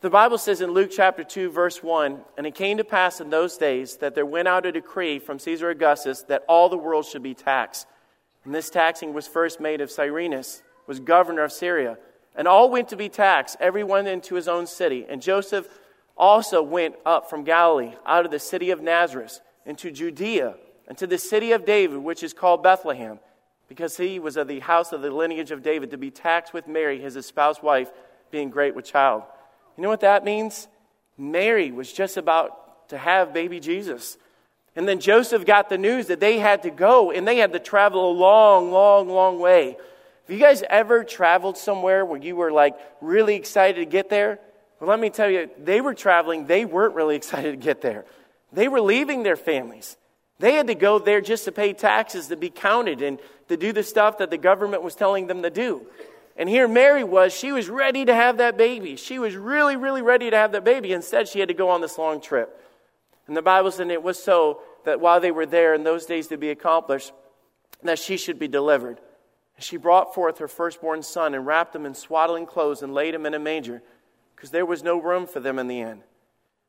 The Bible says in Luke chapter 2, verse 1 And it came to pass in those days that there went out a decree from Caesar Augustus that all the world should be taxed. And this taxing was first made of Cyrenius, was governor of Syria. And all went to be taxed, everyone into his own city. And Joseph also went up from Galilee, out of the city of Nazareth, into Judea, and to the city of David, which is called Bethlehem, because he was of the house of the lineage of David, to be taxed with Mary, his espoused wife, being great with child. You know what that means? Mary was just about to have baby Jesus. And then Joseph got the news that they had to go and they had to travel a long, long, long way. Have you guys ever traveled somewhere where you were like really excited to get there? Well, let me tell you, they were traveling, they weren't really excited to get there. They were leaving their families. They had to go there just to pay taxes, to be counted, and to do the stuff that the government was telling them to do. And here Mary was, she was ready to have that baby. She was really, really ready to have that baby. Instead, she had to go on this long trip. And the Bible said it was so that while they were there in those days to be accomplished, that she should be delivered. And she brought forth her firstborn son and wrapped him in swaddling clothes and laid him in a manger because there was no room for them in the inn.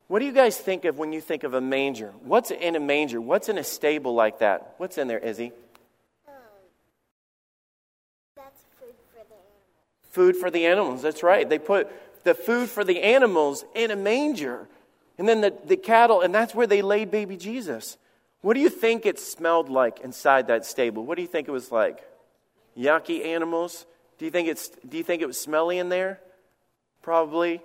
What do you guys think of when you think of a manger? What's in a manger? What's in a stable like that? What's in there, Izzy? Food for the animals. That's right. They put the food for the animals in a manger. And then the, the cattle, and that's where they laid baby Jesus. What do you think it smelled like inside that stable? What do you think it was like? Yucky animals? Do you think, it's, do you think it was smelly in there? Probably.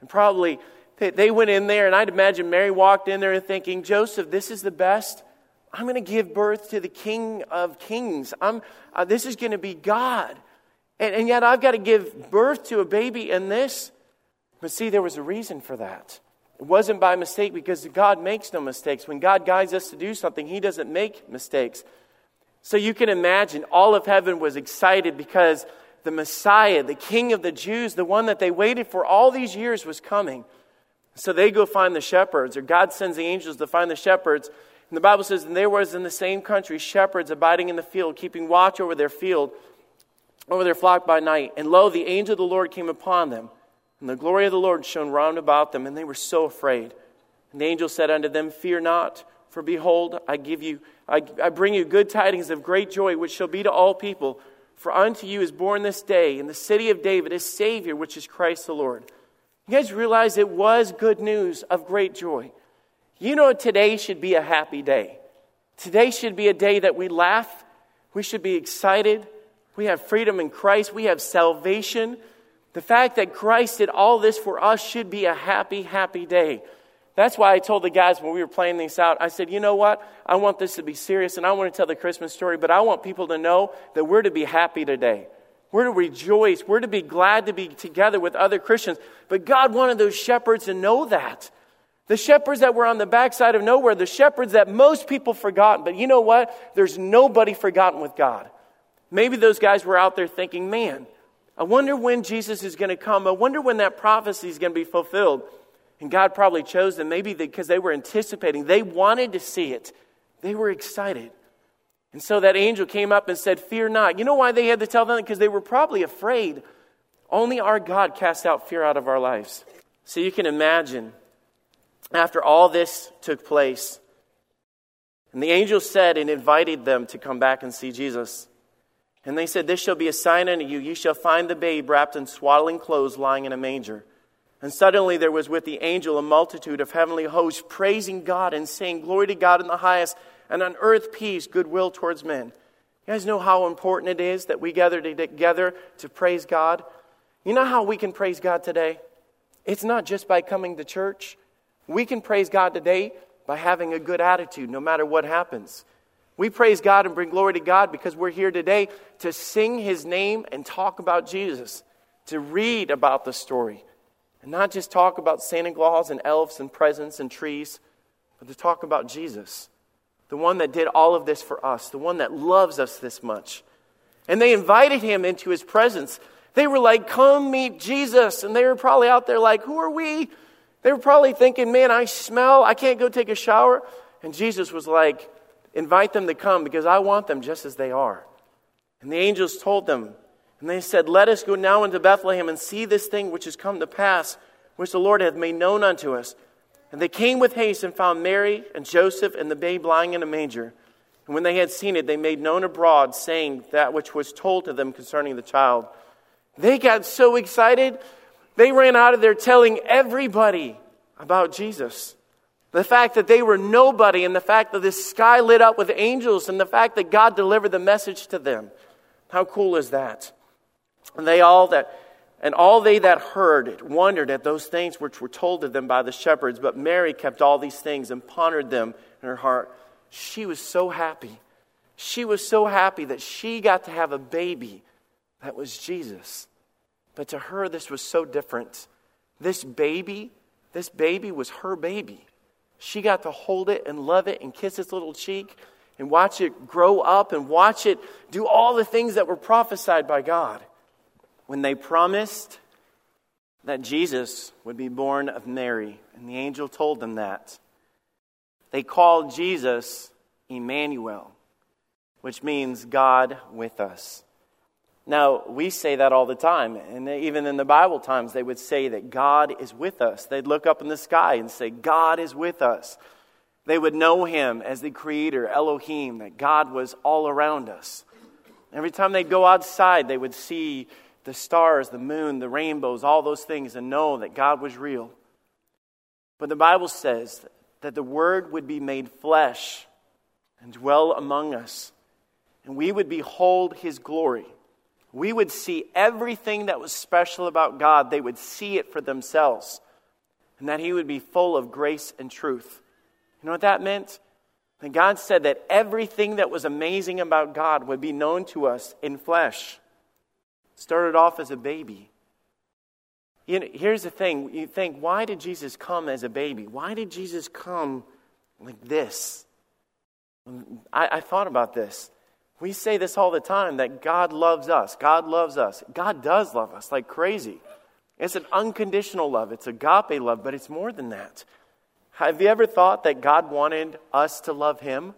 And probably they went in there, and I'd imagine Mary walked in there thinking, Joseph, this is the best. I'm going to give birth to the King of Kings. I'm, uh, this is going to be God. And, and yet I've got to give birth to a baby in this. But see, there was a reason for that. It wasn't by mistake because God makes no mistakes. When God guides us to do something, He doesn't make mistakes. So you can imagine all of heaven was excited because the Messiah, the King of the Jews, the one that they waited for all these years, was coming. So they go find the shepherds, or God sends the angels to find the shepherds. And the Bible says, and there was in the same country shepherds abiding in the field, keeping watch over their field over their flock by night. And lo, the angel of the Lord came upon them, and the glory of the Lord shone round about them, and they were so afraid. And the angel said unto them, Fear not, for behold, I give you, I, I bring you good tidings of great joy, which shall be to all people. For unto you is born this day in the city of David a Savior, which is Christ the Lord. You guys realize it was good news of great joy. You know, today should be a happy day. Today should be a day that we laugh, we should be excited, we have freedom in Christ. We have salvation. The fact that Christ did all this for us should be a happy, happy day. That's why I told the guys when we were playing these out, I said, you know what? I want this to be serious and I want to tell the Christmas story, but I want people to know that we're to be happy today. We're to rejoice. We're to be glad to be together with other Christians. But God wanted those shepherds to know that. The shepherds that were on the backside of nowhere, the shepherds that most people forgotten. But you know what? There's nobody forgotten with God. Maybe those guys were out there thinking, man, I wonder when Jesus is going to come. I wonder when that prophecy is going to be fulfilled. And God probably chose them maybe because they were anticipating. They wanted to see it, they were excited. And so that angel came up and said, Fear not. You know why they had to tell them? Because they were probably afraid. Only our God casts out fear out of our lives. So you can imagine, after all this took place, and the angel said and invited them to come back and see Jesus. And they said, This shall be a sign unto you. You shall find the babe wrapped in swaddling clothes lying in a manger. And suddenly there was with the angel a multitude of heavenly hosts praising God and saying, Glory to God in the highest, and on earth peace, goodwill towards men. You guys know how important it is that we gather together to praise God? You know how we can praise God today? It's not just by coming to church. We can praise God today by having a good attitude no matter what happens. We praise God and bring glory to God because we're here today to sing His name and talk about Jesus, to read about the story, and not just talk about Santa Claus and elves and presents and trees, but to talk about Jesus, the one that did all of this for us, the one that loves us this much. And they invited him into his presence. They were like, Come meet Jesus. And they were probably out there like, Who are we? They were probably thinking, Man, I smell. I can't go take a shower. And Jesus was like, Invite them to come because I want them just as they are. And the angels told them, and they said, Let us go now into Bethlehem and see this thing which has come to pass, which the Lord hath made known unto us. And they came with haste and found Mary and Joseph and the babe lying in a manger. And when they had seen it, they made known abroad, saying that which was told to them concerning the child. They got so excited, they ran out of there telling everybody about Jesus. The fact that they were nobody, and the fact that this sky lit up with angels, and the fact that God delivered the message to them. How cool is that? And they all that and all they that heard it wondered at those things which were told to them by the shepherds. But Mary kept all these things and pondered them in her heart. She was so happy. She was so happy that she got to have a baby that was Jesus. But to her, this was so different. This baby, this baby was her baby. She got to hold it and love it and kiss its little cheek and watch it grow up and watch it do all the things that were prophesied by God when they promised that Jesus would be born of Mary, and the angel told them that, they called Jesus Emmanuel, which means God with us. Now, we say that all the time, and even in the Bible times, they would say that God is with us. They'd look up in the sky and say, God is with us. They would know Him as the Creator, Elohim, that God was all around us. Every time they'd go outside, they would see the stars, the moon, the rainbows, all those things, and know that God was real. But the Bible says that the Word would be made flesh and dwell among us, and we would behold His glory. We would see everything that was special about God, they would see it for themselves, and that He would be full of grace and truth. You know what that meant? That God said that everything that was amazing about God would be known to us in flesh started off as a baby. You know, here's the thing you think, why did Jesus come as a baby? Why did Jesus come like this? I, I thought about this. We say this all the time that God loves us. God loves us. God does love us like crazy. It's an unconditional love, it's agape love, but it's more than that. Have you ever thought that God wanted us to love Him?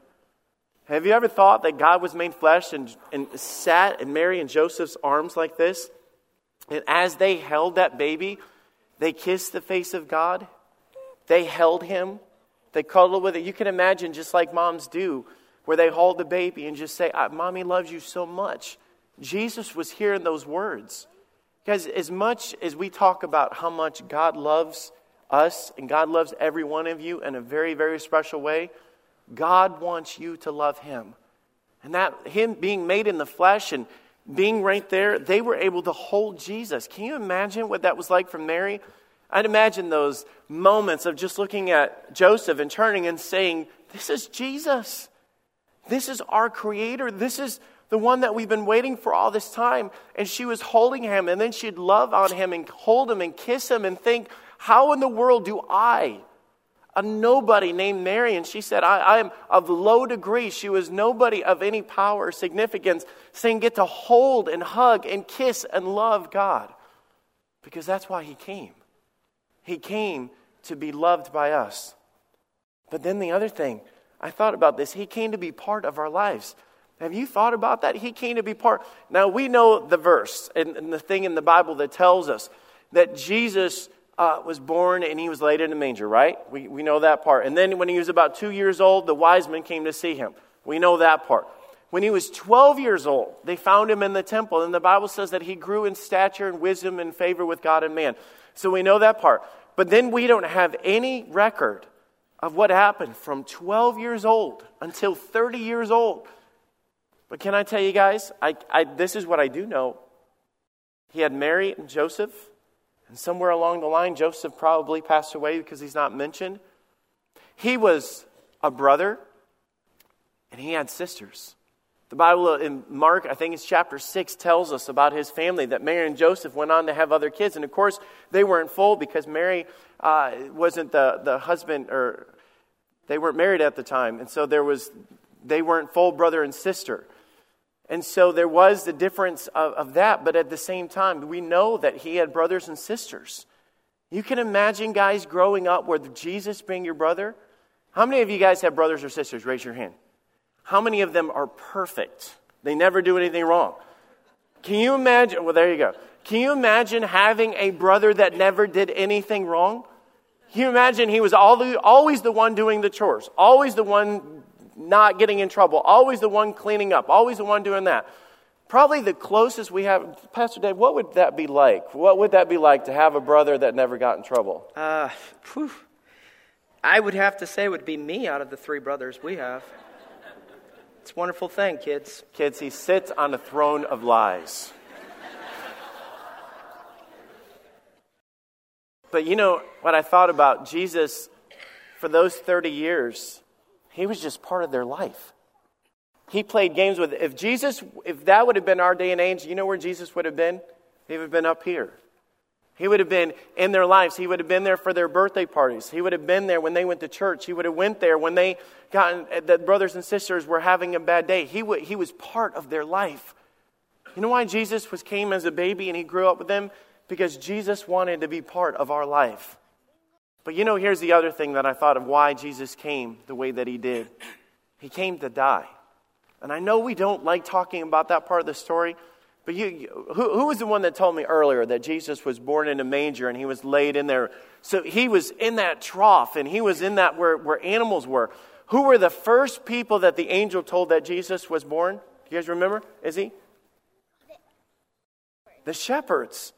Have you ever thought that God was made flesh and, and sat in Mary and Joseph's arms like this? And as they held that baby, they kissed the face of God. They held him. They cuddled with it. You can imagine, just like moms do, where they hold the baby and just say, Mommy loves you so much. Jesus was hearing those words. Because as much as we talk about how much God loves us and God loves every one of you in a very, very special way, God wants you to love Him. And that Him being made in the flesh and being right there, they were able to hold Jesus. Can you imagine what that was like for Mary? I'd imagine those moments of just looking at Joseph and turning and saying, This is Jesus. This is our Creator. This is the one that we've been waiting for all this time. And she was holding him, and then she'd love on him and hold him and kiss him and think, How in the world do I a nobody named Mary, and she said, I, I, am of low degree. She was nobody of any power or significance, saying, Get to hold and hug and kiss and love God. Because that's why He came. He came to be loved by us. But then the other thing, I thought about this, He came to be part of our lives. Have you thought about that? He came to be part. Now, we know the verse and, and the thing in the Bible that tells us that Jesus uh, was born and he was laid in a manger, right? We, we know that part. And then when he was about two years old, the wise men came to see him. We know that part. When he was 12 years old, they found him in the temple, and the Bible says that he grew in stature and wisdom and favor with God and man. So we know that part. But then we don't have any record of what happened from 12 years old until 30 years old. But can I tell you guys, I, I, this is what I do know. He had Mary and Joseph and somewhere along the line, Joseph probably passed away because he's not mentioned. He was a brother, and he had sisters. The Bible in Mark, I think it's chapter 6, tells us about his family that Mary and Joseph went on to have other kids. And of course, they weren't full because Mary uh, wasn't the, the husband, or they weren't married at the time. And so there was, they weren't full brother and sister. And so there was the difference of, of, that, but at the same time, we know that he had brothers and sisters. You can imagine guys growing up with Jesus being your brother. How many of you guys have brothers or sisters? Raise your hand. How many of them are perfect? They never do anything wrong. Can you imagine? Well, there you go. Can you imagine having a brother that never did anything wrong? Can you imagine he was always the one doing the chores, always the one not getting in trouble, always the one cleaning up, always the one doing that? Probably the closest we have, Pastor Dave, what would that be like? What would that be like to have a brother that never got in trouble? Uh, whew. I would have to say it would be me out of the three brothers we have. It's a wonderful thing, kids. Kids, he sits on a throne of lies. but you know what I thought about Jesus for those 30 years? He was just part of their life. He played games with If Jesus, if that would have been our day and age, you know where Jesus would have been? He would have been up here. He would have been in their lives. He would have been there for their birthday parties. He would have been there when they went to church. He would have went there when they got the brothers and sisters were having a bad day. He, would, he was part of their life. You know why Jesus was came as a baby and he grew up with them? Because Jesus wanted to be part of our life. But you know, here's the other thing that I thought of why Jesus came the way that he did. He came to die. And I know we don't like talking about that part of the story, but you, who, who was the one that told me earlier that Jesus was born in a manger and he was laid in there? So he was in that trough and he was in that where, where animals were. Who were the first people that the angel told that Jesus was born? Do you guys remember? Izzy? The shepherds.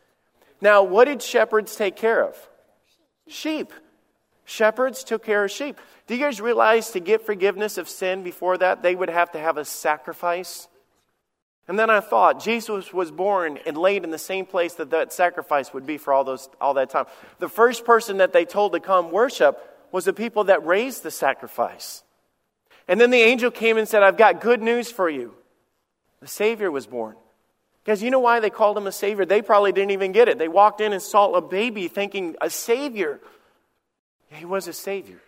Now, what did shepherds take care of? Sheep. Shepherds took care of sheep. Do you guys realize to get forgiveness of sin before that, they would have to have a sacrifice? And then I thought, Jesus was born and laid in the same place that that sacrifice would be for all, those, all that time. The first person that they told to come worship was the people that raised the sacrifice. And then the angel came and said, I've got good news for you. The Savior was born. Because you know why they called him a Savior? They probably didn't even get it. They walked in and saw a baby thinking, a Savior. Yeah, He was a Savior.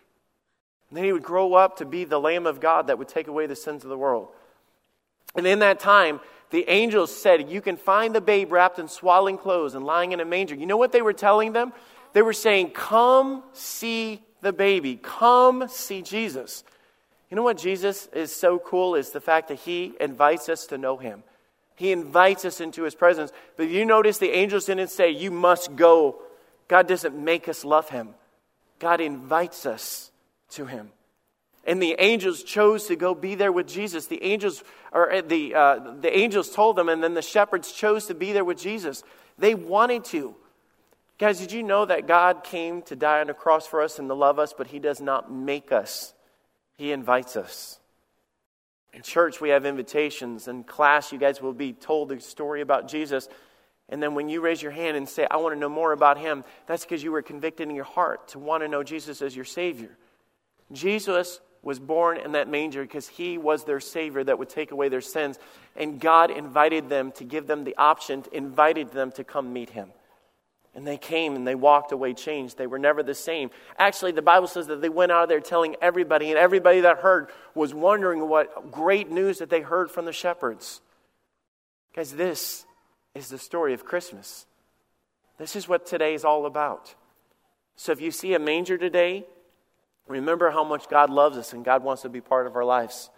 And then he would grow up to be the Lamb of God that would take away the sins of the world. And in that time, the angels said, You can find the babe wrapped in swaddling clothes and lying in a manger. You know what they were telling them? They were saying, Come see the baby. Come see Jesus. You know what Jesus is so cool is the fact that he invites us to know him. He invites us into his presence. But you notice the angels didn't say, You must go. God doesn't make us love him. God invites us to him. And the angels chose to go be there with Jesus. The angels, or uh, the, uh, the angels told them, and then the shepherds chose to be there with Jesus. They wanted to. Guys, did you know that God came to die on the cross for us and to love us, but He does not make us? He invites us. In church, we have invitations. In class, you guys will be told the story about Jesus. And then when you raise your hand and say, I want to know more about him, that's because you were convicted in your heart to want to know Jesus as your Savior. Jesus was born in that manger because he was their Savior that would take away their sins. And God invited them to give them the option, invited them to come meet him. And they came and they walked away changed. They were never the same. Actually, the Bible says that they went out there telling everybody, and everybody that heard was wondering what great news that they heard from the shepherds. Guys, this is the story of Christmas. This is what today is all about. So if you see a manger today, remember how much God loves us and God wants to be part of our lives.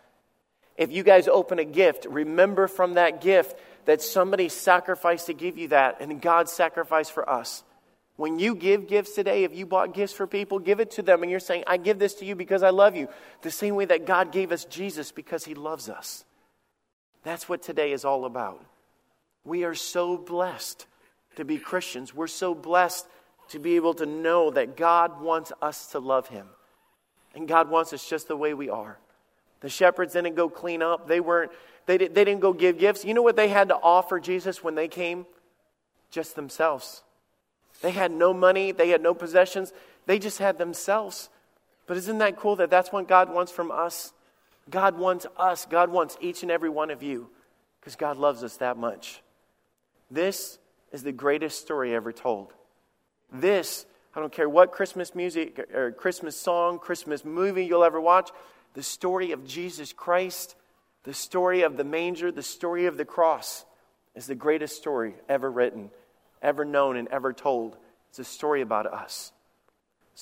If you guys open a gift, remember from that gift that somebody sacrificed to give you that and God sacrificed for us. When you give gifts today, if you bought gifts for people, give it to them and you're saying, I give this to you because I love you. The same way that God gave us Jesus because he loves us. That's what today is all about. We are so blessed to be Christians. We're so blessed to be able to know that God wants us to love Him. And God wants us just the way we are. The shepherds didn't go clean up. They weren't, they, did, they didn't go give gifts. You know what they had to offer Jesus when they came? Just themselves. They had no money, they had no possessions, they just had themselves. But isn't that cool that that's what God wants from us? God wants us, God wants each and every one of you because God loves us that much. This is the greatest story ever told. This, I don't care what Christmas music or Christmas song, Christmas movie you'll ever watch, the story of Jesus Christ, the story of the manger, the story of the cross is the greatest story ever written, ever known, and ever told. It's a story about us.